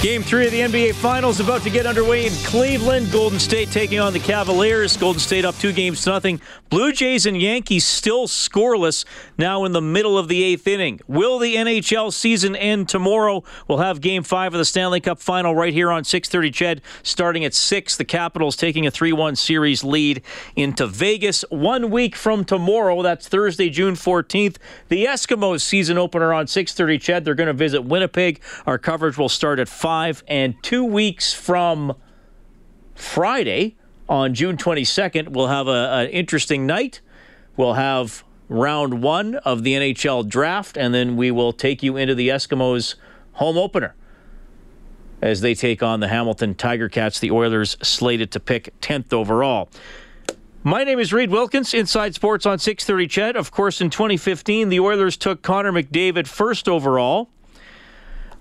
Game three of the NBA Finals about to get underway in Cleveland. Golden State taking on the Cavaliers. Golden State up two games to nothing. Blue Jays and Yankees still scoreless now in the middle of the eighth inning. Will the NHL season end tomorrow? We'll have game five of the Stanley Cup final right here on 630 CHED starting at 6. The Capitals taking a 3 1 series lead into Vegas. One week from tomorrow, that's Thursday, June 14th, the Eskimos season opener on 630 CHED. They're going to visit Winnipeg. Our coverage will start at 5 and two weeks from Friday on June 22nd, we'll have an interesting night. We'll have round one of the NHL draft, and then we will take you into the Eskimos home opener as they take on the Hamilton Tiger Cats, the Oilers slated to pick 10th overall. My name is Reed Wilkins, Inside Sports on 630 CHED. Of course, in 2015, the Oilers took Connor McDavid first overall.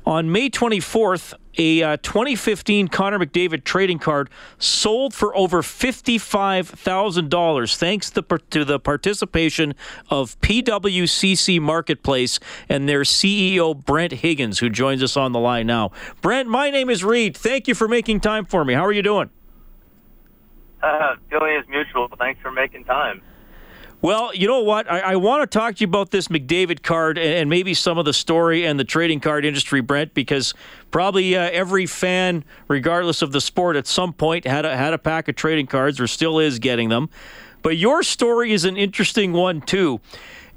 On May 24th, a uh, 2015 Connor McDavid trading card sold for over $55,000 thanks to, to the participation of PWCC Marketplace and their CEO, Brent Huigens, who joins us on the line now. Brent, my name is Reed. Thank you for making time for me. How are you doing? Uh, is mutual. Thanks for making time. Well, you know what? I, I, want to talk to you about this McDavid card and, and, maybe some of the story and the trading card industry, Brent, because probably uh, every fan, regardless of the sport, at some point had a, had a pack of trading cards or still is getting them. But your story is an interesting one, too.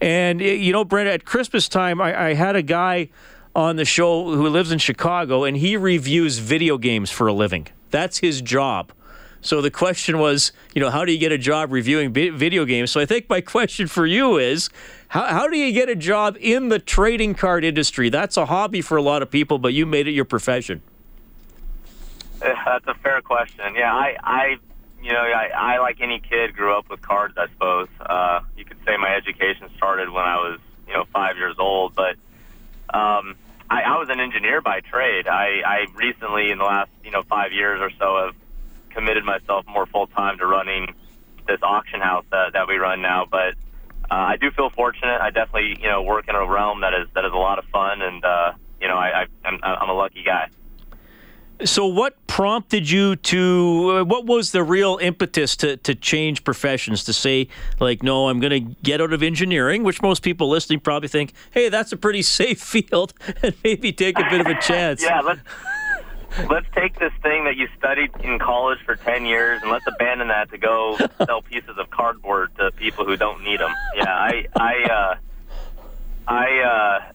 And, you know, Brent, at Christmas time, I, I had a guy on the show who lives in Chicago, and he reviews video games for a living. That's his job. So the question was, you know, how do you get a job reviewing video games? So I think my question for you is, how, how do you get a job in the trading card industry? That's a hobby for a lot of people, but you made it your profession. That's a fair question. Yeah, I, I you know, I, I like any kid grew up with cards. I suppose uh, you could say my education started when I was, you know, five years old. But um, I, I was an engineer by trade. I, I recently, in the last, you know, five years or so, have committed myself more full time to running this auction house that, that we run now. But uh, I do feel fortunate. I definitely you know work in a realm that is that is a lot of fun, and uh, you know I, I I'm, I'm a lucky guy. So, what prompted you to? Uh, what was the real impetus to, to change professions? To say, like, no, I'm going to get out of engineering, which most people listening probably think, hey, that's a pretty safe field, and maybe take a bit of a chance. yeah, let's let's take this thing that you studied in college for 10 years and let's abandon that to go sell pieces of cardboard to people who don't need them. Yeah, I, I, uh, I, uh,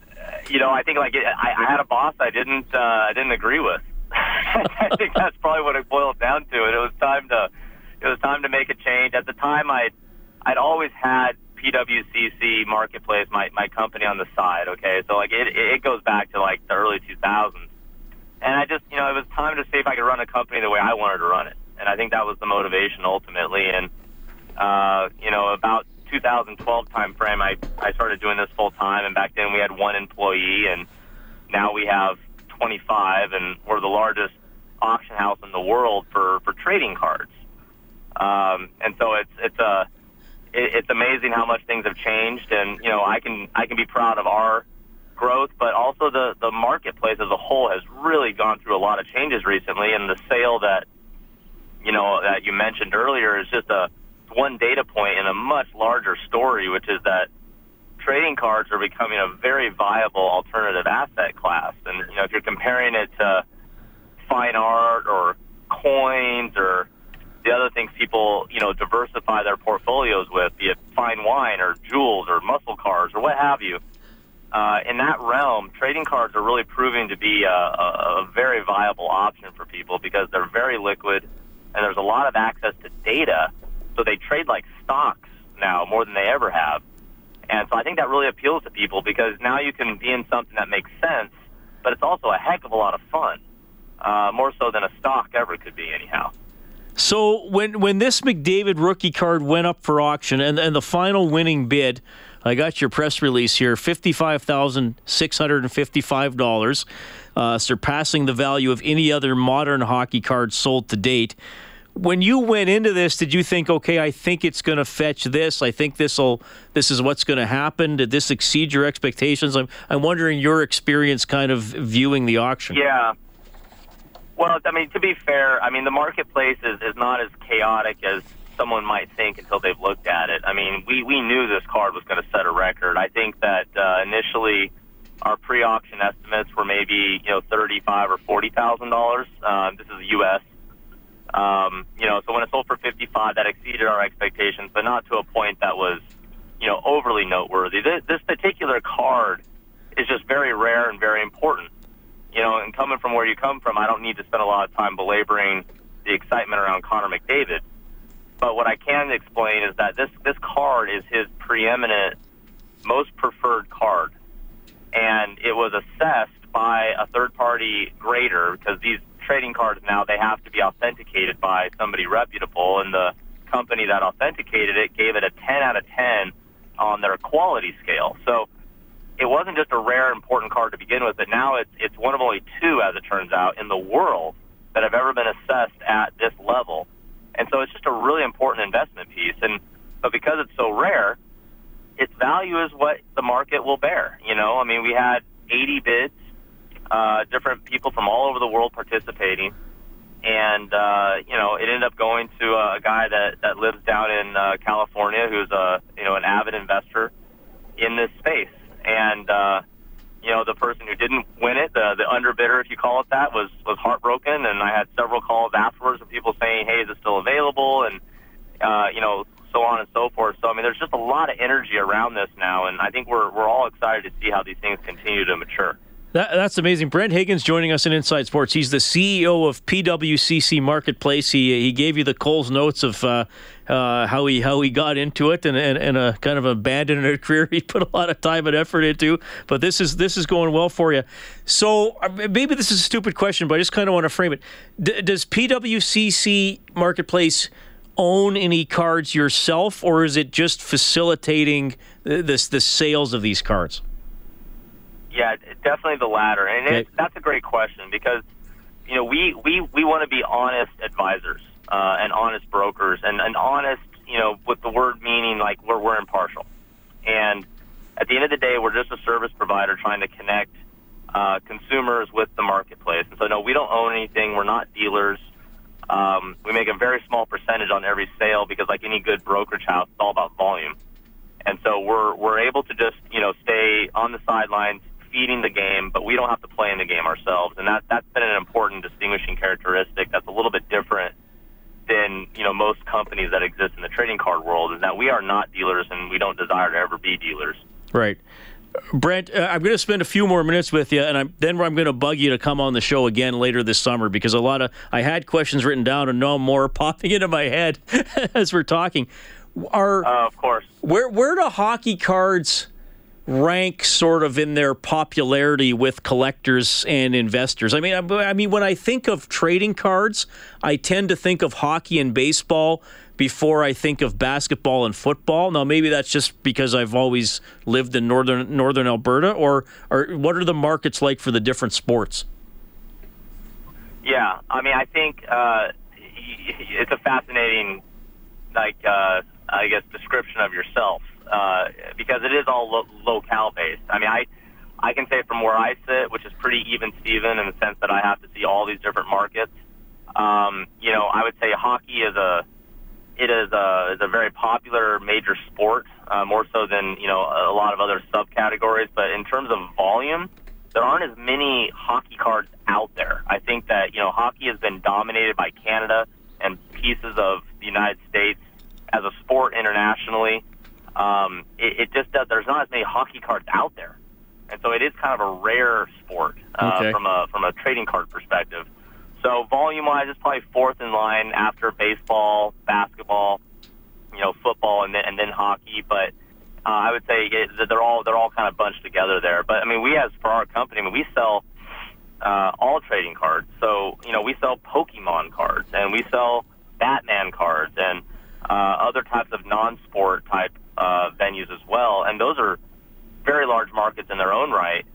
you know, I think like it, I, I had a boss I didn't, uh, I didn't agree with. I think that's probably what it boiled down to. And it was time to, it was time to make a change. At the time, I'd, I'd always had PWCC Marketplace, my, my company on the side. Okay, so like it, it goes back to like the early 2000s and I just, you know, it was time to see if I could run a company the way I wanted to run it. And I think that was the motivation ultimately. And, uh, you know, about 2012 time frame, I, I started doing this full time. And back then we had one employee and now we have 25 and we're the largest auction house in the world for, for trading cards. Um, and so it's, it's a, it, it's amazing how much things have changed. And, you know, I can, I can be proud of our, growth, but also the, the marketplace as a whole has really gone through a lot of changes recently. And the sale that, you know, that you mentioned earlier is just a one data point in a much larger story, which is that trading cards are becoming a very viable alternative asset class. And, you know, if you're comparing it to fine art or coins or the other things people, you know, diversify their portfolios with, be it fine wine or jewels or muscle cars or what have you. Uh, in that realm, trading cards are really proving to be a, a, a very viable option for people because they're very liquid and there's a lot of access to data. So they trade like stocks now more than they ever have. And so I think that really appeals to people because now you can be in something that makes sense, but it's also a heck of a lot of fun, uh, more so than a stock ever could be, anyhow. So when when this McDavid rookie card went up for auction and, and the final winning bid, I got your press release here, fifty five thousand six hundred and fifty five dollars, uh, surpassing the value of any other modern hockey card sold to date. When you went into this, did you think, okay, I think it's going to fetch this. I think this will. This is what's going to happen. Did this exceed your expectations? I'm I'm wondering your experience, kind of viewing the auction. Yeah, well, I mean, to be fair, I mean, the marketplace is, is not as chaotic as someone might think until they've looked at it. I mean, we, we knew this card was going to set a record. I think that uh, initially our pre-auction estimates were maybe you know thirty-five or forty thousand dollars. Um, this is U.S. Um, you know, so when it sold for fifty-five, that exceeded our expectations, but not to a point that was you know overly noteworthy. This, this particular card is just very rare and very important you know, and coming from where you come from, I don't need to spend a lot of time belaboring the excitement around Connor McDavid. But what I can explain is that this this card is his preeminent, most preferred card, and it was assessed by a third party grader because these trading cards now they have to be authenticated by somebody reputable, and the company that authenticated it gave it a 10 out of 10 on their quality scale. So it wasn't just a rare, important card to begin with, but now it's it's one of only two, as it turns out, in the world that have ever been assessed at this level. And so it's just a really important investment piece. And but because it's so rare, its value is what the market will bear. You know, I mean, we had 80 bids, uh, different people from all over the world participating. And uh, you know, it ended up going to a guy that that lives down in uh, California, who's a you know an avid investor in this space and uh, you know the person who didn't win it, the the underbidder, if you call it that, was was heartbroken. And I had several calls afterwards of people saying, "Hey, is it still available?" and uh, you know so on and so forth. So I mean, there's just a lot of energy around this now, and I think we're we're all excited to see how these things continue to mature. That, that's amazing. Brent Huigens joining us in Inside Sports. He's the CEO of PWCC Marketplace. He he gave you the Coles notes of uh, uh, how he how he got into it and, and, and a kind of abandoned a career he put a lot of time and effort into. But this is this is going well for you. So uh, maybe this is a stupid question, but I just kind of want to frame it. D- does PWCC Marketplace own any cards yourself, or is it just facilitating this the sales of these cards? Yeah, definitely the latter, and okay. that's a great question because you know we we we want to be honest advisors uh, and honest brokers, and, and honest, you know, with the word meaning like we're we're impartial, and at the end of the day, we're just a service provider trying to connect uh, consumers with the marketplace. And so, no, we don't own anything. We're not dealers. Um, we make a very small percentage on every sale because, like any good brokerage house, it's all about volume. And so we're we're able to just you know stay on the sidelines, feeding the game, but we don't have to play in the game ourselves. And that, that's been an important distinguishing characteristic that's a little bit different than, you know, most companies that exist in the trading card world is that we are not dealers and we don't desire to ever be dealers. Right. Brent, uh, I'm going to spend a few more minutes with you, and I'm, then I'm going to bug you to come on the show again later this summer because a lot of I had questions written down and no more popping into my head as we're talking. Are uh, of course where where do hockey cards rank sort of in their popularity with collectors and investors. I mean, I, mean, when I think of trading cards, I tend to think of hockey and baseball before I think of basketball and football. Now, maybe that's just because I've always lived in northern northern Alberta, or or what are the markets like for the different sports? Yeah, I mean, I think uh, it's a fascinating, like, uh, I guess, description of yourself uh, because it is all lo- locale based. I mean, I I can say from where I sit, which is pretty even Steven in the sense that I have to see all these different markets. Um, you know, I would say hockey is a it is a is a very popular major sport, uh, more so than you know a lot of other subcategories. But in terms of volume, there aren't as many hockey cards out there. I think that you know hockey has been dominated by Canada and pieces of the United States as a sport internationally. Um, it, it just does. There's not as many hockey cards out there, and so it is kind of a rare sport uh, Okay. from a from a trading card perspective. So volume wise, it's probably fourth in line after baseball, basketball, you know, football, and then and then hockey. But uh, I would say it, they're all they're all kind of bunched together there. But I mean, we as for our company, I mean, we sell uh, all trading cards. So you know, we sell Pokemon cards and we sell Batman cards and uh, other types of non-sport type uh, venues as well. And those are very large markets in their own right.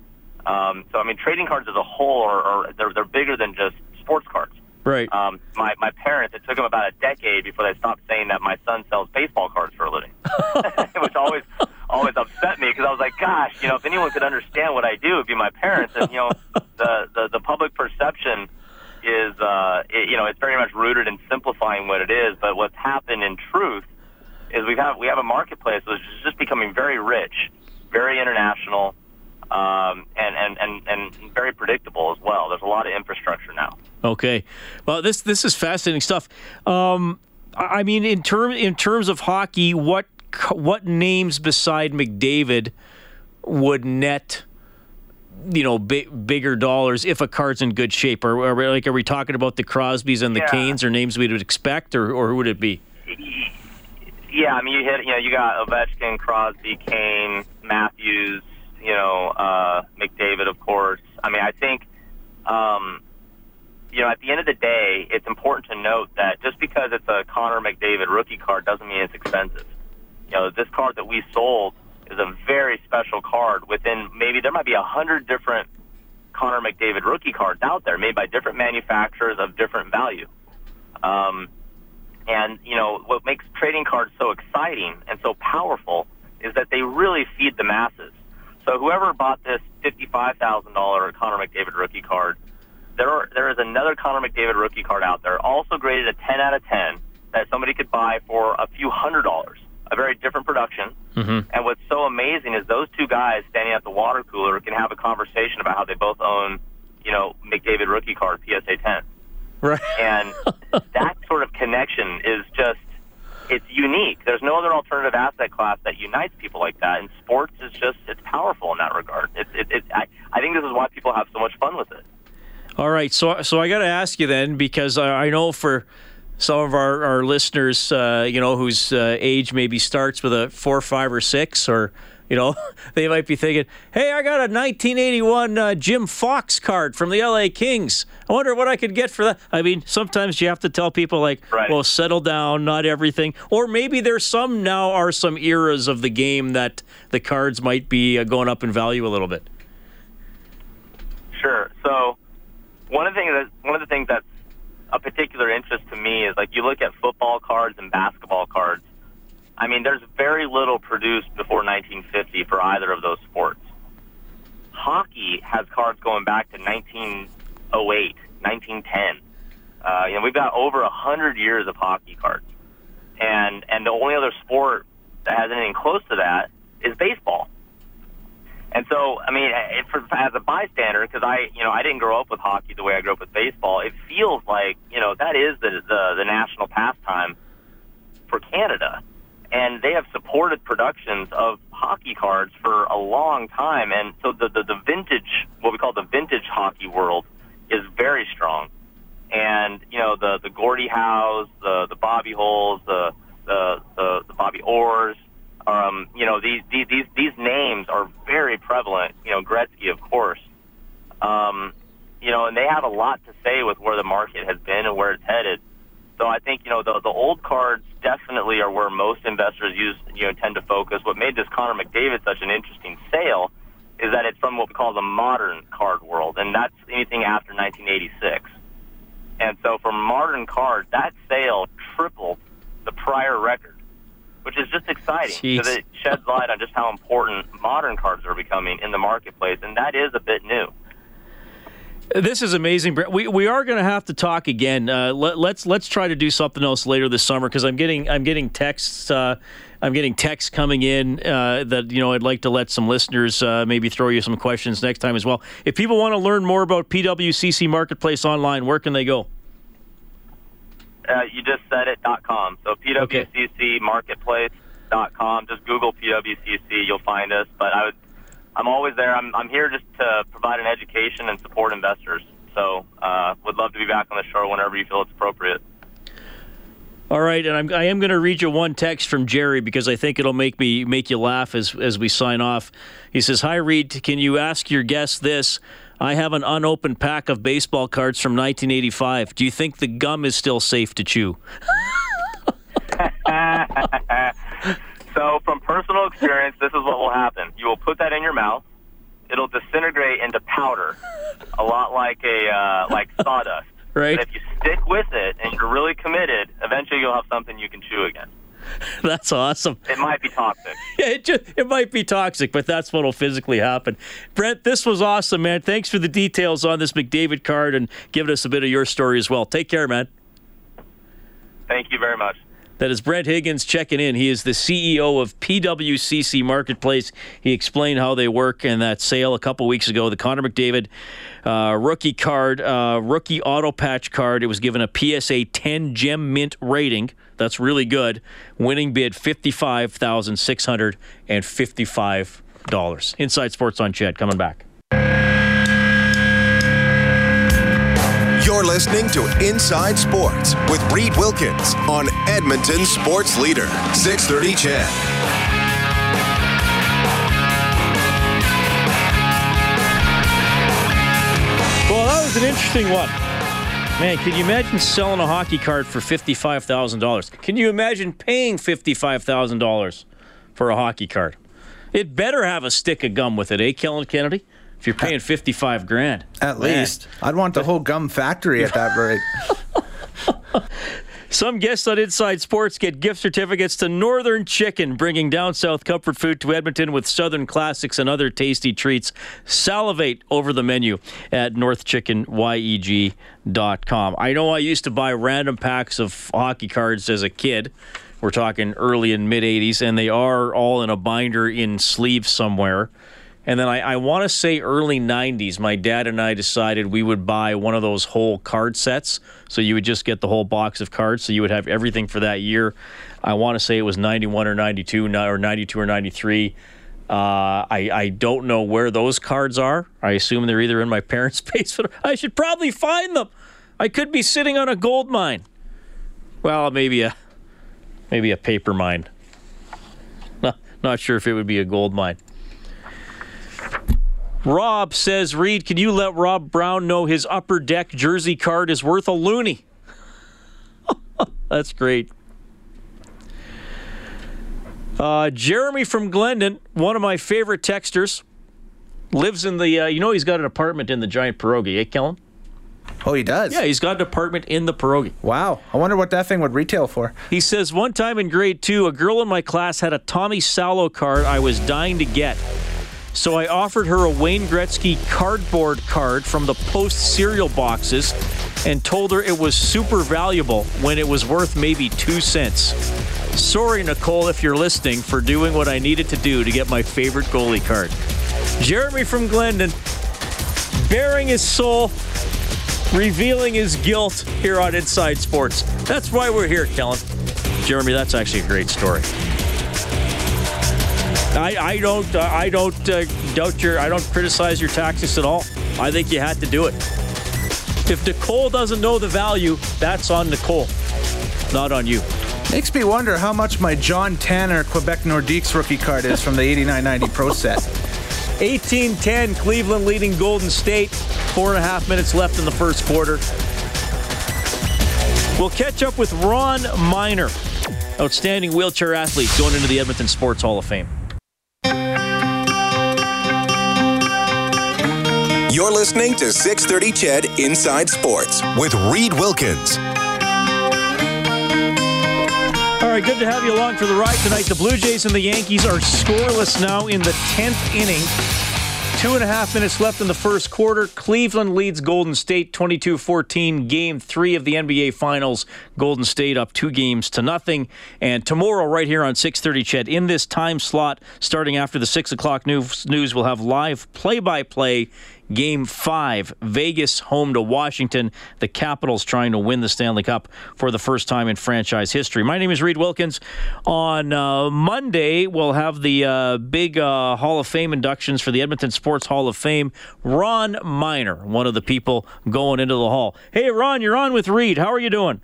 Um, so I mean, trading cards as a whole are, are they're, they're bigger than just sports cards. Right. Um, my my parents, it took them about a decade before they stopped saying that my son sells baseball cards for a living, which always always upset me because I was like, gosh, you know, if anyone could understand what I do, it'd be my parents. And you know, the the, the public perception is uh, it, you know it's very much rooted in simplifying what it is. But what's happened in truth is we have we have a marketplace which is just becoming very rich, very international, um, and, and and and very predictable as well. There's a lot of infrastructure now. Okay. Well, this this is fascinating stuff. Um, I mean, in term in terms of hockey, what what names beside McDavid would net, you know, bi- bigger dollars if a card's in good shape? Or, or like, are we talking about the Crosbys and the Yeah. Kanes, or names we would expect, or or who would it be? Yeah, I mean, you hit, you know, you got Ovechkin, Crosby, Kane, Matthews, you know, uh, McDavid, of course. I mean, I think, um, you know, at the end of the day, it's important to note that just because it's a Connor McDavid rookie card doesn't mean it's expensive. You know, this card that we sold is a very special card. Within maybe there might be a hundred different Connor McDavid rookie cards out there, made by different manufacturers of different value. Um, and you know what makes trading cards so exciting and so powerful is that they really feed the masses. So whoever bought this fifty-five thousand dollar Connor McDavid rookie card, there are, there is another Connor McDavid rookie card out there, also graded a ten out of ten, that somebody could buy for a few hundred dollars. A very different production. Mm-hmm. And what's so amazing is those two guys standing at the water cooler can have a conversation about how they both own, you know, McDavid rookie card PSA 10 Right. and that sort of connection is just it's unique there's no other alternative asset class that unites people like that and sports is just it's powerful in that regard it, it, it, I, I think this is why people have so much fun with it All right, so so I got to ask you then because I, I know for some of our, our listeners, uh, you know, whose uh, age maybe starts with a four, five, or six, or you know, they might be thinking, "Hey, I got a 1981 uh, Jim Fox card from the LA Kings. I wonder what I could get for that." I mean, sometimes you have to tell people like, Right. "Well, settle down, not everything," or maybe there's some now are some eras of the game that the cards might be uh, going up in value a little bit. Sure. So one of the things that one of the things that's a particular interest to me is like you look at football cards and basketball cards. I mean, there's very little produced before 1950 for either of those sports. Hockey has cards going back to 1908, 1910. Uh, you know, we've got over a hundred years of hockey cards, and and the only other sport that has anything close to that is baseball. And so, I mean, it, for, as a bystander, because I, you know, I didn't grow up with hockey the way I grew up with baseball. It feels like, you know, that is the the, the national pastime for Canada, and they have supported productions of hockey cards for a long time. And so, the the, the vintage, what we call the vintage hockey world, is very strong. And you know, the the Gordie Howes, the the Bobby Hulls, the the the, the Bobby Orrs. Um, you know, these, these these these names are very prevalent. You know, Gretzky, of course. Um, you know, and they have a lot to say with where the market has been and where it's headed. So I think you know the the old cards definitely are where most investors use you know tend to focus. What made this Connor McDavid such an interesting sale is that it's from what we call the modern card world, and that's anything after 1986. And so for modern cards, that sale tripled the prior record, which is just exciting because Jeez. it sheds light on just how important modern cards are becoming in the marketplace, and that is a bit new. This is amazing, Brett. We we are going to have to talk again. Uh, let, let's let's try to do something else later this summer because I'm getting I'm getting texts uh, I'm getting texts coming in uh, that you know I'd like to let some listeners uh, maybe throw you some questions next time as well. If people want to learn more about PWCC Marketplace online, where can they go? Uh, you just said it dot com. So PWCC Marketplace dot com. Just Google PWCC, you'll find us. But I would, I'm always there. I'm I'm here just to provide an education and support investors. So uh, would love to be back on the show whenever you feel it's appropriate. All right, and I'm, I am going to read you one text from Jerry because I think it'll make me make you laugh as as we sign off. He says, "Hi Reed, can you ask your guest this? I have an unopened pack of baseball cards from 1985. Do you think the gum is still safe to chew?" so, from personal experience, this is what will happen. You will put that in your mouth. It'll disintegrate into powder, a lot like a uh, like sawdust. Right. But if you stick with it and you're really committed, eventually you'll have something you can chew again. That's awesome. It might be toxic. Yeah, it just it might be toxic, but that's what'll physically happen. Brent, this was awesome, man. Thanks for the details on this McDavid card and giving us a bit of your story as well. Take care, man. Thank you very much. That is Brent Huigens checking in. He is the CEO of PWCC Marketplace. He explained how they work in that sale a couple weeks ago. The Connor McDavid uh, rookie card, uh, rookie auto patch card. It was given a PSA 10 gem mint rating. That's really good. Winning bid $55,655. Inside Sports on Ched coming back. You're listening to Inside Sports with Reed Wilkins on Edmonton Sports Leader, 630 CHED. Well, that was an interesting one. Man, can you imagine selling a hockey card for $55,000? Can you imagine paying $55,000 for a hockey card? It better have a stick of gum with it, eh, Kellen Kennedy? If you're paying 55 grand. At Man. least. I'd want the whole gum factory at that rate. Some guests on Inside Sports get gift certificates to Northern Chicken, bringing down south comfort food to Edmonton with Southern classics and other tasty treats. Salivate over the menu at northchickenyeg.com. I know I used to buy random packs of hockey cards as a kid. We're talking early and mid 80s, and they are all in a binder in sleeves somewhere. And then I, I want to say early 90s, my dad and I decided we would buy one of those whole card sets. So you would just get the whole box of cards. So you would have everything for that year. I want to say it was 91 or 92 or 92 or 93. Uh, I, I don't know where those cards are. I assume they're either in my parents' basement. I should probably find them. I could be sitting on a gold mine. Well, maybe a maybe a paper mine. Not, not sure if it would be a gold mine. Rob says, Reed, can you let Rob Brown know his upper deck jersey card is worth a loony? That's great. Uh, Jeremy from Glendon, one of my favorite texters, lives in the, uh, you know, he's got an apartment in the giant pierogi, eh, Kellen? Oh, he does? Yeah, he's got an apartment in the pierogi. Wow. I wonder what that thing would retail for. He says, one time in grade two, a girl in my class had a Tommy Salo card I was dying to get. So I offered her a Wayne Gretzky cardboard card from the Post cereal boxes and told her it was super valuable when it was worth maybe two cents. Sorry, Nicole, if you're listening, for doing what I needed to do to get my favorite goalie card. Jeremy from Glendon, bearing his soul, revealing his guilt here on Inside Sports. That's why we're here, Kellen. Jeremy, that's actually a great story. I, I don't uh, I don't uh, doubt your I don't criticize your tactics at all. I think you had to do it. If Nicole doesn't know the value, that's on Nicole, not on you. Makes me wonder how much my John Tanner Quebec Nordiques rookie card is from the 89-90 Pro set. 18-10, Cleveland leading Golden State. Four and a half minutes left in the first quarter. We'll catch up with Ron Minor, outstanding wheelchair athlete going into the Edmonton Sports Hall of Fame. You're listening to 630 CHED Inside Sports with Reed Wilkins. All right, good to have you along for the ride tonight. The Blue Jays and the Yankees are scoreless now in the 10th inning. Two and a half minutes left in the first quarter. Cleveland leads Golden State 22 14. Game three of the NBA Finals. Golden State up two games to nothing. And tomorrow, right here on 6:30, CHED, in this time slot, starting after the six o'clock news, news we'll have live play-by-play Game five, Vegas home to Washington. The Capitals trying to win the Stanley Cup for the first time in franchise history. My name is Reed Wilkins. On uh, Monday, we'll have the uh, big uh, Hall of Fame inductions for the Edmonton Sports Hall of Fame. Ron Minor, one of the people going into the hall. Hey, Ron, you're on with Reed. How are you doing?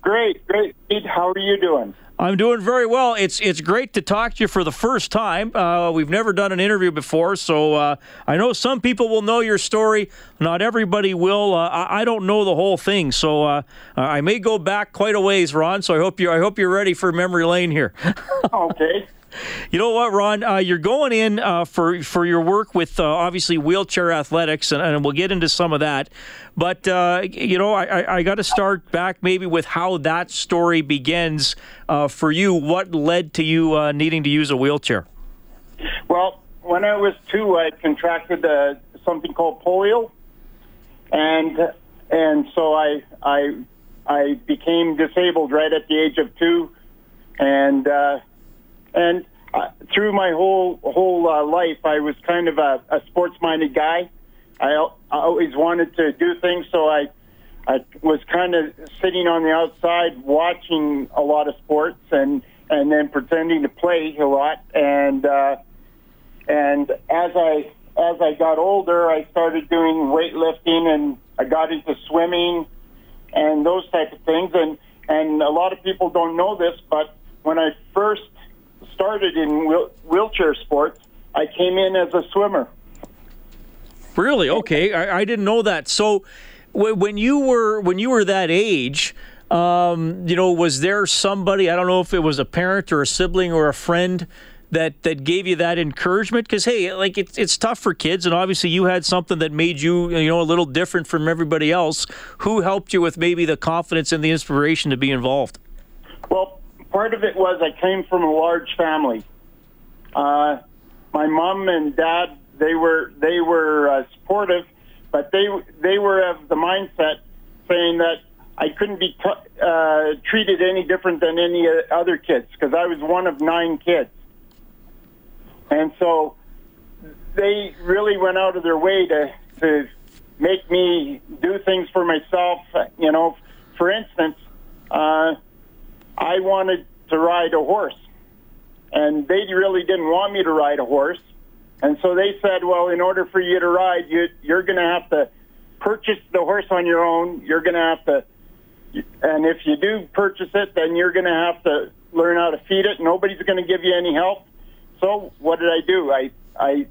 Great, great. Reed, how are you doing? I'm doing very well. It's it's great to talk to you for the first time. Uh, we've never done an interview before, so uh, I know some people will know your story. Not everybody will. Uh, I, I, don't know the whole thing, so uh, I may go back quite a ways, Ron. So I hope you I hope you're ready for memory lane here. okay. You know what, Ron? Uh, you're going in uh, for for your work with uh, obviously wheelchair athletics, and, and, we'll get into some of that. But uh, you know, I, I, got to start back maybe with how that story begins uh, for you. What led to you uh, needing to use a wheelchair? Well, when I was two, I contracted something called polio, and and so I I I became disabled right at the age of two, and and uh, through my whole whole uh, life, I was kind of a, a sports-minded guy. I, I always wanted to do things, so I I was kind of sitting on the outside watching a lot of sports and and then pretending to play a lot. And uh, and as I as I got older, I started doing weightlifting and I got into swimming and those type of things. And and a lot of people don't know this, but when I first started in wheel- wheelchair sports, I came in as a swimmer. Really? Okay, I, I didn't know that. So, w- when you were when you were that age, um, you know, was there somebody? I don't know if it was a parent or a sibling or a friend that that gave you that encouragement because hey like it's it's tough for kids and obviously you had something that made you you know a little different from everybody else who helped you with maybe the confidence and the inspiration to be involved part of it was I came from a large family. Uh, my mom and dad they were they were uh, supportive, but they they were of the mindset saying that I couldn't be t- uh, treated any different than any other kids because I was one of nine kids, and so they really went out of their way to to make me do things for myself. You know, for instance. Uh, I wanted to ride a horse. And they really didn't want me to ride a horse. And so they said, well, in order for you to ride, you, you're going to have to purchase the horse on your own. You're going to have to, and if you do purchase it, then you're going to have to learn how to feed it. Nobody's going to give you any help. So what did I do? I, I,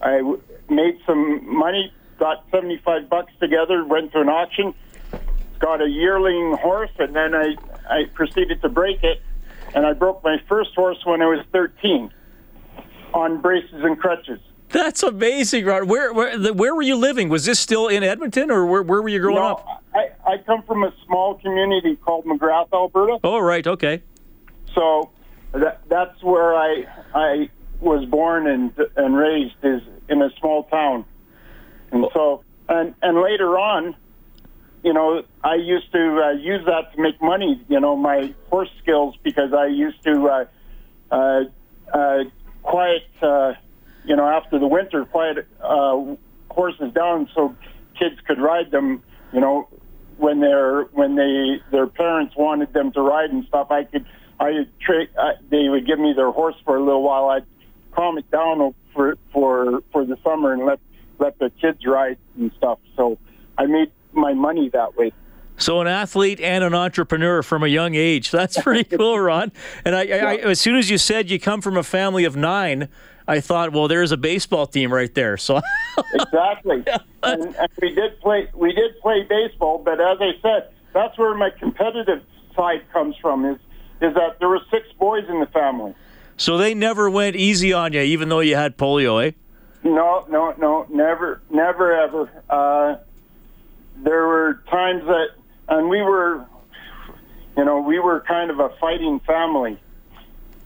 I made some money, got 75 bucks together, went to an auction, got a yearling horse, and then I, I proceeded to break it. And I broke my first horse when I was 13 on braces and crutches. That's amazing, Rod. Where, where, where were you living? Was this still in Edmonton, or where, where were you growing no, up? I, I come from a small community called Magrath, Alberta. Oh, right, okay. So that, that's where I I was born and and raised is in a small town, and so and and later on, you know, I used to uh, use that to make money. You know, my horse skills because I used to uh, uh, uh, quiet. Uh, you know, after the winter, quiet uh, horses down so kids could ride them. You know, when they're when they their parents wanted them to ride and stuff, I could I tra- uh, they would give me their horse for a little while. I'd calm it down for for for the summer and let let the kids ride and stuff. So I made my money that way. So an athlete and an entrepreneur from a young age. That's pretty cool, Ron. And I, I, as soon as you said you come from a family of nine, I thought, well, there's a baseball team right there. So exactly, and, and we did play. We did play baseball, but as I said, that's where my competitive side comes from. Is is that there were six boys in the family. So they never went easy on you, even though you had polio, eh? No, no, no, never, never, ever. Uh, there were times that, and we were, you know, we were kind of a fighting family.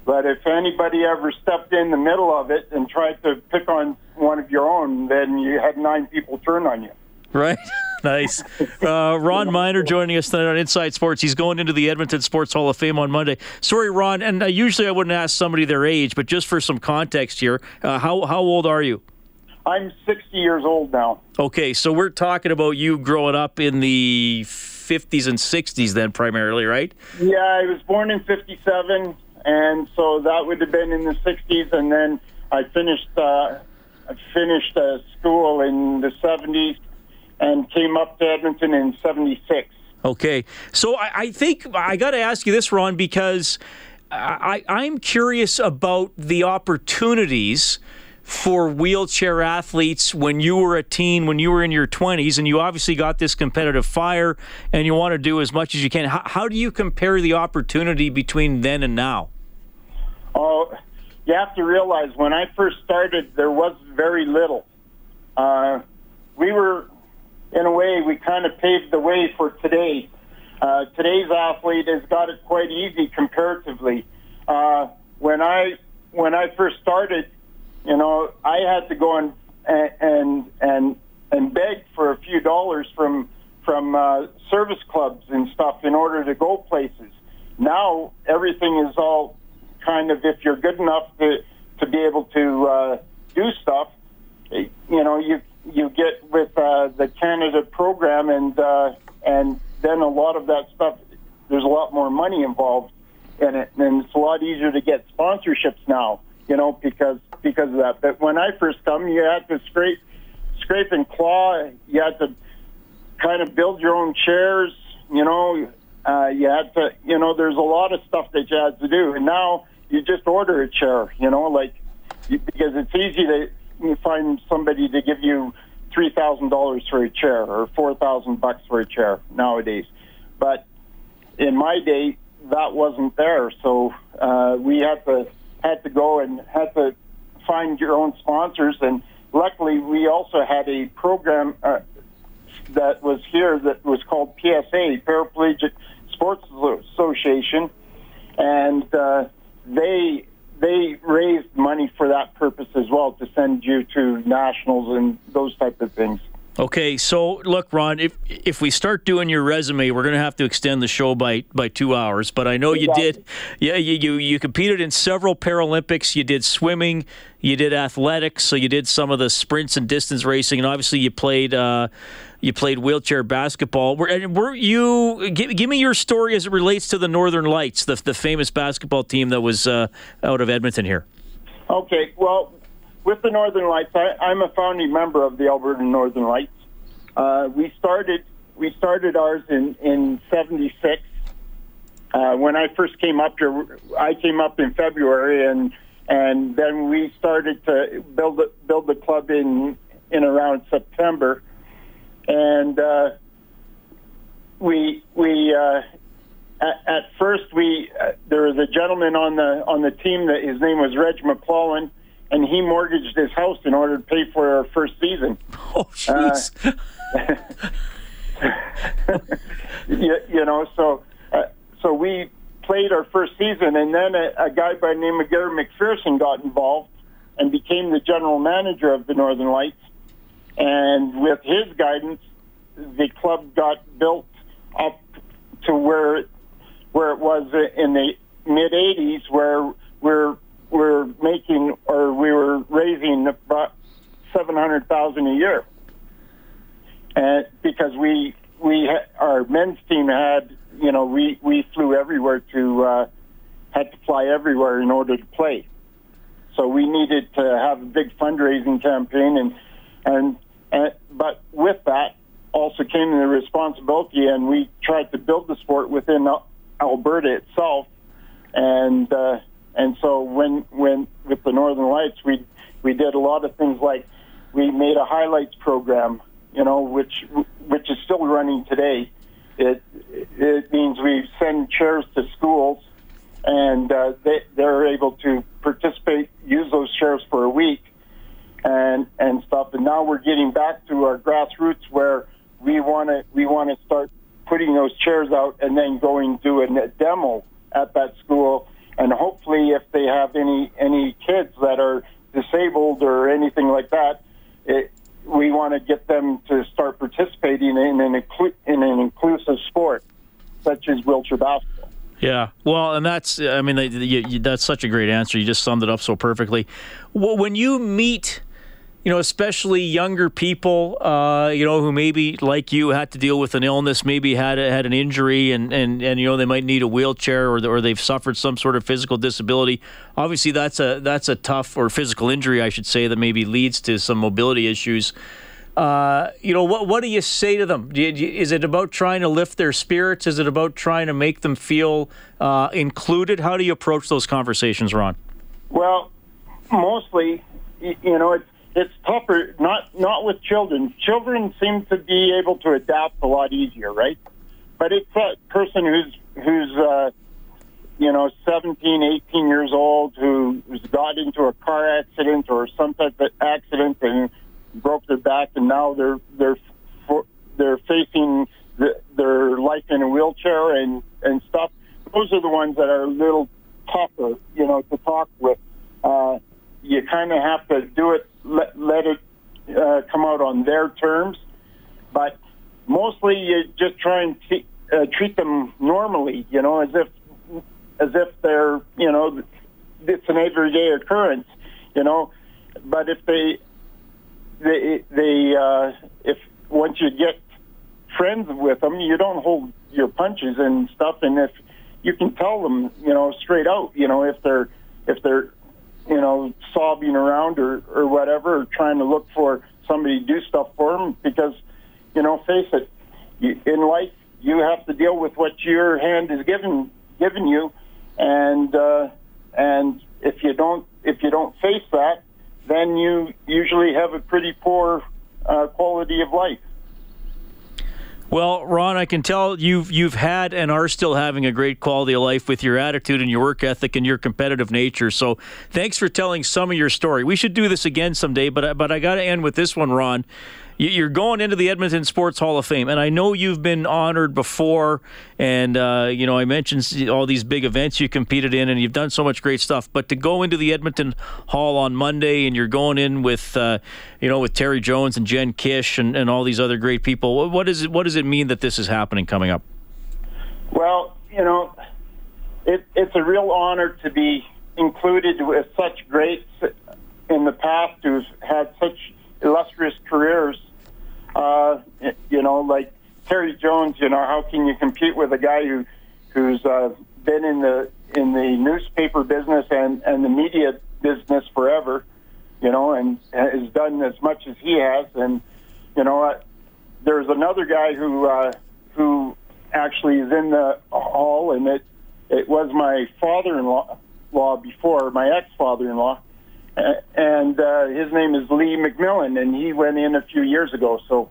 But if anybody ever stepped in the middle of it and tried to pick on one of your own, then you had nine people turn on you. Right. nice. Uh, Ron Minor joining us tonight on Inside Sports. He's going into the Edmonton Sports Hall of Fame on Monday. Sorry, Ron, and uh, usually I wouldn't ask somebody their age, but just for some context here, uh, how how old are you? I'm 60 years old now. Okay, so we're talking about you growing up in the 50s and 60s, then primarily, right? Yeah, I was born in 57, and so that would have been in the 60s, and then I finished uh, I finished uh, school in the 70s and came up to Edmonton in 76. Okay. So I, I think I got to ask you this, Ron, because I, I'm curious about the opportunities for wheelchair athletes when you were a teen, when you were in your 20s, and you obviously got this competitive fire and you want to do as much as you can. How, how do you compare the opportunity between then and now? Oh, you have to realize when I first started, there was very little. Uh, we were in a way, we kind of paved the way for today. Uh, today's athlete has got it quite easy comparatively. Uh, when I when I first started, you know, I had to go and and and and beg for a few dollars from from uh, service clubs and stuff in order to go places. Now everything is all kind of if you're good enough to to be able to uh, do stuff, you know, you you get with uh, the Canada program, and uh, and then a lot of that stuff. There's a lot more money involved in it, and it's a lot easier to get sponsorships now. You know, because because of that. But when I first come, you had to scrape scrape and claw. You had to kind of build your own chairs. You know, uh, you had to. You know, there's a lot of stuff that you had to do, and now you just order a chair. You know, like because it's easy to you find somebody to give you three thousand dollars for a chair or four thousand bucks for a chair nowadays. But in my day, that wasn't there, so uh, we had to had to go and had to find your own sponsors. And luckily, we also had a program uh, that was here that was called PSA Paraplegic Sports Association, and uh, they they raised money for that purpose as well to send you to nationals and those type of things. Okay, so look, Ron, if if we start doing your resume, we're going to have to extend the show by by two hours. But I know you did, yeah, you, you you competed in several Paralympics. You did swimming, you did athletics, so you did some of the sprints and distance racing, and obviously you played uh, you played wheelchair basketball. Were, were you give, give, me your story as it relates to the Northern Lights, the the famous basketball team that was uh, out of Edmonton here? Okay, well, with the Northern Lights, I, I'm a founding member of the Alberta Northern Lights. Uh, we started we started ours in in '76. Uh, when I first came up here, I came up in February, and and then we started to build build the club in in around September, and uh, we we uh, at, at first we uh, there was a gentleman on the on the team that his name was Reg McClellan and he mortgaged his house in order to pay for our first season. Oh, jeez. Uh, you, you, know, so uh, so we played our first season, and then a, a guy by the name of Gary McPherson got involved and became the general manager of the Northern Lights. And with his guidance, the club got built up to where where it was in the mid '80s, where we're we're making or we were raising about seven hundred thousand a year, and because we we our men's team had you know we we flew everywhere to uh, had to fly everywhere in order to play, so we needed to have a big fundraising campaign and and, and but with that also came the responsibility and we tried to build the sport within Alberta itself and. Uh, and so when when with the Northern Lights, we we did a lot of things like we made a highlights program, you know, which which is still running today. It it means we send chairs to schools, and uh, they they're able to participate, use those chairs for a week, and and stuff. And now we're getting back to our grassroots where we want to we want to start putting those chairs out and then going do a demo at that school and hopefully, if they have any any kids that are disabled or anything like that, it, we want to get them to start participating in an inclu- in an inclusive sport such as wheelchair basketball. Yeah, well, and that's I mean you, you, that's such a great answer. You just summed it up so perfectly. Well, when you meet you know, especially younger people, uh, you know, who maybe like you had to deal with an illness, maybe had had an injury, and and and you know they might need a wheelchair or or they've suffered some sort of physical disability. Obviously, that's a that's a tough or physical injury, I should say, that maybe leads to some mobility issues. Uh, you know, what what do you say to them? You, is it about trying to lift their spirits? Is it about trying to make them feel uh, included? How do you approach those conversations, Ron? Well, mostly, you know, it's it's tougher not not with children. Children seem to be able to adapt a lot easier, right? But it's that person who's who's uh, you know 17, 18 years old who, who's got into a car accident or some type of accident and broke their back, and now they're they're they're facing the, their life in a wheelchair and and stuff. Those are the ones that are a little tougher, you know, to talk with. Uh, you kind of have to do it let, let it uh, come out on their terms. But mostly you just try and t- uh, treat them normally, you know, as if as if they're, you know, it's an everyday occurrence, you know. But if they uh, if once you get friends with them, you don't hold your punches and stuff, and if you can tell them, you know, straight out, you know, if they're if they're you know, sobbing around or, or whatever, or trying to look for somebody to do stuff for them because, you know, face it, you, in life, you have to deal with what your hand is given, given you. And, uh, and if you don't, if you don't face that, then you usually have a pretty poor uh, quality of life. Well, Ron, I can tell you've you've had and are still having a great quality of life with your attitude and your work ethic and your competitive nature. So, thanks for telling some of your story. We should do this again someday, but but I got to end with this one, Ron. You're going into the Edmonton Sports Hall of Fame, and I know you've been honored before. And uh, you know, I mentioned all these big events you competed in, and you've done so much great stuff. But to go into the Edmonton Hall on Monday, and you're going in with, uh, you know, with Terry Jones and Jen Kish and, and all these other great people. What is it? What does it mean that this is happening coming up? Well, you know, it, it's a real honor to be included with such greats in the past who've had such illustrious careers uh, you know, like Terry Jones. You know, how can you compete with a guy who who's uh, been in the in the newspaper business and and the media business forever? You know, and has done as much as he has. And you know, uh, there's another guy who uh, who actually is in the hall, and it it was my father-in-law law before my ex-father-in-law and uh, his name is Lee McMillan, and he went in a few years ago. So,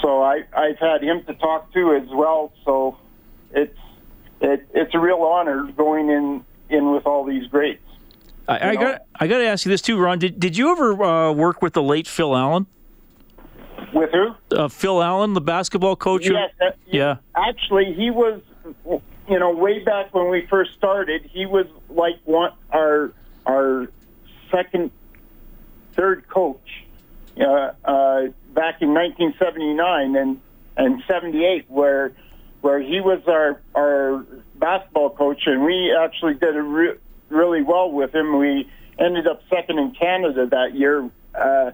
so I I've had him to talk to as well. So, it's it, it's a real honor going in in with all these greats. I, I got I got to ask you this too, Ron. Did did you ever uh, work with the late Phil Allen? With who? Uh, Phil Allen, the basketball coach. Yes, uh, yeah. Actually, he was you know, way back when we first started, he was like one our our second, third coach uh, uh, back in 1979 and and 78, where where he was our our basketball coach, and we actually did re- really well with him. We ended up second in Canada that year, uh,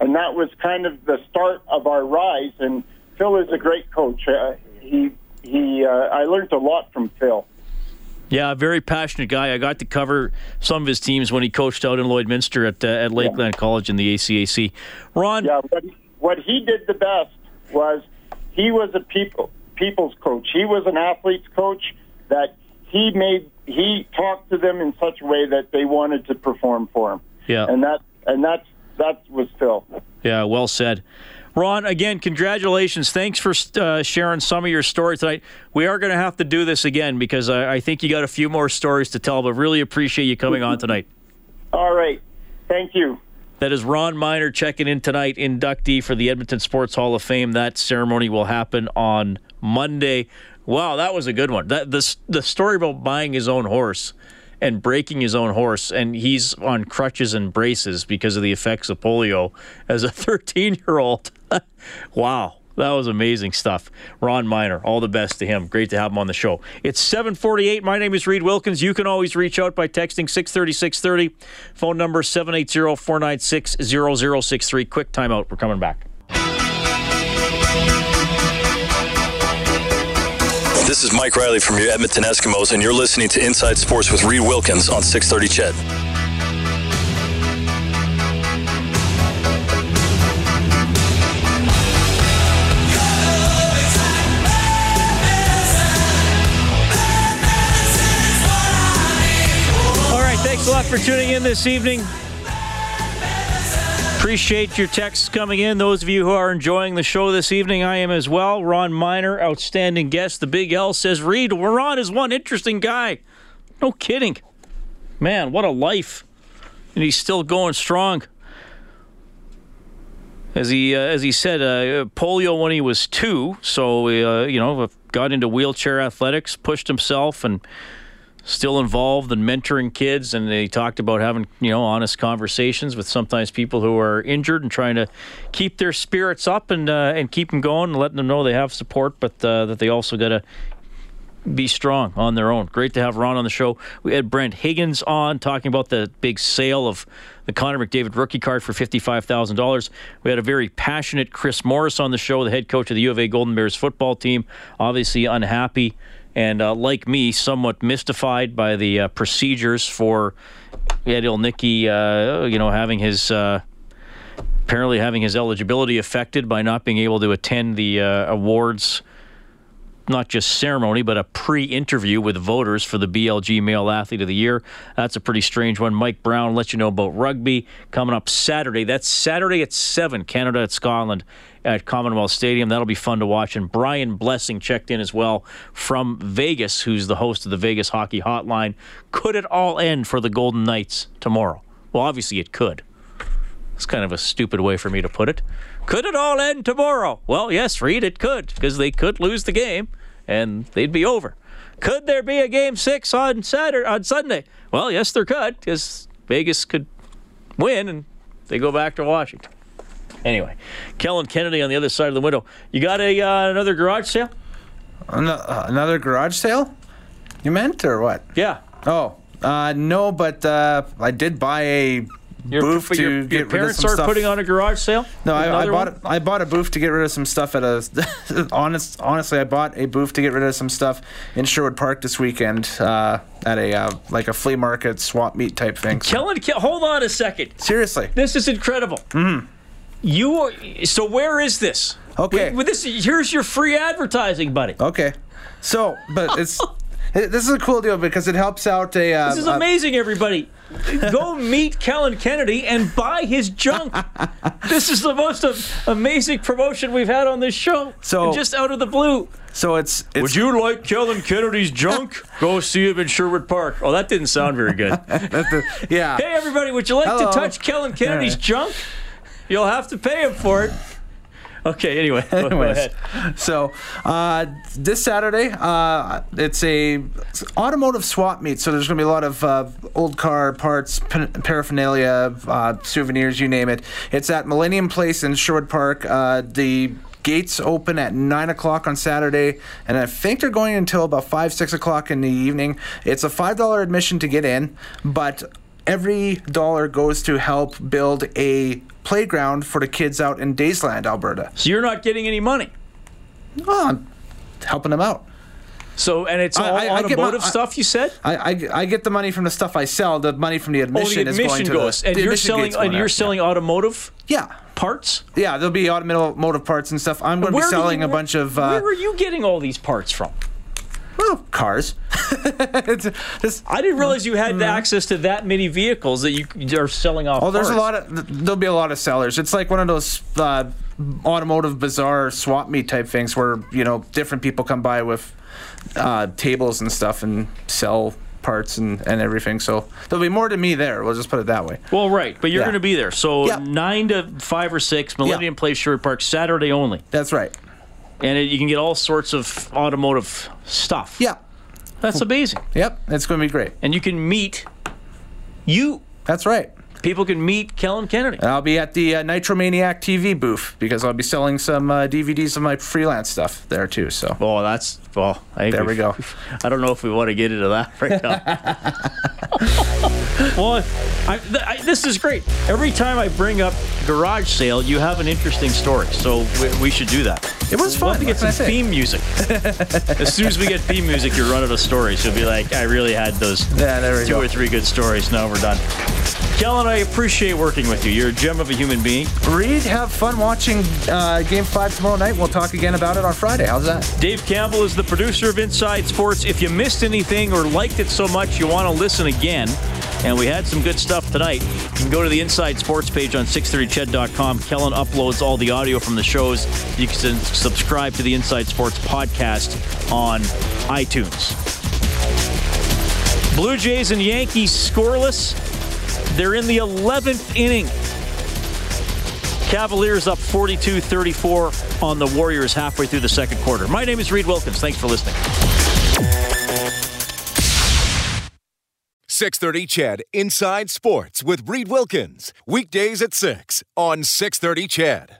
and that was kind of the start of our rise. And Phil is a great coach. Uh, he he, uh, I learned a lot from Phil. Yeah, very passionate guy. I got to cover some of his teams when he coached out in Lloydminster at uh, at Lakeland yeah. College in the ACAC. Ron, yeah, what he, what he did the best was he was a people people's coach. He was an athlete's coach that he made he talked to them in such a way that they wanted to perform for him. Yeah, and that and that's that was Phil. Yeah, well said. Ron, again, congratulations. Thanks for uh, sharing some of your story tonight. We are going to have to do this again because I, I, think you got a few more stories to tell, but really appreciate you coming on tonight. All right. Thank you. That is Ron Minor checking in tonight, inductee for the Edmonton Sports Hall of Fame. That ceremony will happen on Monday. Wow, that was a good one. That the the story about buying his own horse and breaking his own horse, and he's on crutches and braces because of the effects of polio as a 13 year old. wow. That was amazing stuff. Ron Minor, all the best to him. Great to have him on the show. It's 748. My name is Reed Wilkins. You can always reach out by texting 630 630. Phone number 780 496 0063. Quick timeout. We're coming back. This is Mike Riley from your Edmonton Eskimos, and you're listening to Inside Sports with Reed Wilkins on 630 CHED. All right, thanks a lot for tuning in this evening. Appreciate your texts coming in. Those of you who are enjoying the show this evening, I am as well. Ron Minor, outstanding guest. The Big L says, Reed, Ron is one interesting guy. No kidding. Man, what a life. And he's still going strong. As he uh, as he said, uh, polio when he was two, so uh, you know got into wheelchair athletics, pushed himself, and still involved in mentoring kids and they talked about having you know honest conversations with sometimes people who are injured and trying to keep their spirits up and uh, and keep them going and letting them know they have support but uh, that they also got to be strong on their own. Great to have Ron on the show. We had Brent Huigens on talking about the big sale of the Connor McDavid rookie card for $55,000. We had a very passionate Chris Morris on the show, the head coach of the U of A Golden Bears football team, obviously unhappy and uh, like me, somewhat mystified by the uh, procedures for Ed Ilnicki, uh, you know, having his uh, apparently having his eligibility affected by not being able to attend the uh, awards, not just ceremony, but a pre-interview with voters for the BLG Male Athlete of the Year. That's a pretty strange one. Mike Brown let you know about rugby coming up Saturday. That's Saturday at seven. Canada at Scotland at Commonwealth Stadium. That'll be fun to watch. And Brian Blessing checked in as well from Vegas, who's the host of the Vegas Hockey Hotline. Could it all end for the Golden Knights tomorrow? Well, obviously it could. It's kind of a stupid way for me to put it. Could it all end tomorrow? Well, yes, Reed, it could, because they could lose the game and they'd be over. Could there be a game six on Saturday on Sunday? Well, yes, there could, because Vegas could win and they go back to Washington. Anyway, Kellen Kennedy on the other side of the window. You got a uh, another garage sale? Uh, Another garage sale? You meant or what? Yeah. Oh, uh, no, but uh, I did buy a Your, booth to your, get your rid of parents some stuff. putting on a garage sale. No, I, I bought one? I bought a booth to get rid of some stuff at a. honest, honestly, I bought a booth to get rid of some stuff in Sherwood Park this weekend uh, at a uh, like a flea market swap meet type thing. So- Kellen, hold on a second. seriously, This is incredible. Mm-hmm. You are, so where is this? Okay. With, with this, here's your free advertising, buddy. okay. So, but it's it- this is a cool deal because it helps out a. Uh, This is a- amazing, everybody. Go meet Kellen Kennedy and buy his junk. this is the most amazing promotion we've had on this show. So- And just out of the blue. so it's it's Would you like Kellen Kennedy's junk? Go see him in Sherwood Park. Oh, that didn't sound very good. yeah. hey, everybody, would you like Hello. to touch Kellen Kennedy's junk? You'll have to pay him for it. Okay, anyway, go, go Anyways, ahead. so uh, this Saturday, uh, it's a it's automotive swap meet. So there's going to be a lot of uh, old car parts, pa- paraphernalia, uh, souvenirs, you name it. It's at Millennium Place in Sherwood Park. Uh, the gates open at nine o'clock on Saturday, and I think they're going until about five, six o'clock in the evening. It's a five dollar admission to get in, but every dollar goes to help build a playground for the kids out in Daysland, Alberta. So you're not getting any money. Oh, I'm helping them out. So, and it's all I- I my- automotive I- stuff, you said? I, I, I get the money from the stuff I sell. The money from the Oh, admission, is going admission to goes, the, and the you're admission selling, and you're out, selling automotive Yeah. parts. yeah, yeah. There'll be automotive parts and stuff. I'm going to be selling you- a bunch of uh, where are you getting all these parts from? Well, cars. It's just- I didn't realize you had access to that many vehicles that you are selling off. oh, there's a lot of there'll be a lot of sellers. It's like one of those uh, automotive bazaar swap meet type things where you know different people come by with uh, tables and stuff and sell parts and, and everything. So there'll be more to me there. We'll just put it that way. Well, right, but you're Yeah. going to be there. So Yeah. nine to five or six, Millennium Place, Sherwood Park, Saturday only. That's right. And it, you can get all sorts of automotive stuff. Yeah. That's amazing. Yep. It's going to be great. And you can meet you. That's right. People can meet Kellen Kennedy. And I'll be at the uh, Nitromaniac TV booth because I'll be selling some uh, DVDs of my freelance stuff there too. So. Oh, that's well. I there we go. I don't know if we want to get into that right now. well, I, th- I, this is great. Every time I bring up garage sale, you have an interesting story. So we, we should do that. It was We'll fun. have to get some theme music. as soon as we get theme music, you're running out of stories. You'll be like, I really had those Yeah, two go. or three good stories. Now we're done. Kellen, I appreciate working with you. You're a gem of a human being. Reed, have fun watching uh, Game Five tomorrow night. We'll talk again about it on Friday. How's that? Dave Campbell is the producer of Inside Sports. If you missed anything or liked it so much you want to listen again, and we had some good stuff tonight, you can go to the Inside Sports page on 630ched.com. Kellen uploads all the audio from the shows. You can subscribe to the Inside Sports podcast on iTunes. Blue Jays and Yankees scoreless. They're in the 11th inning. Cavaliers up 42 34 on the Warriors halfway through the second quarter. My name is Reed Wilkins. Thanks for listening. 630 CHED Inside Sports with Reed Wilkins. Weekdays at 6 on 630 CHED.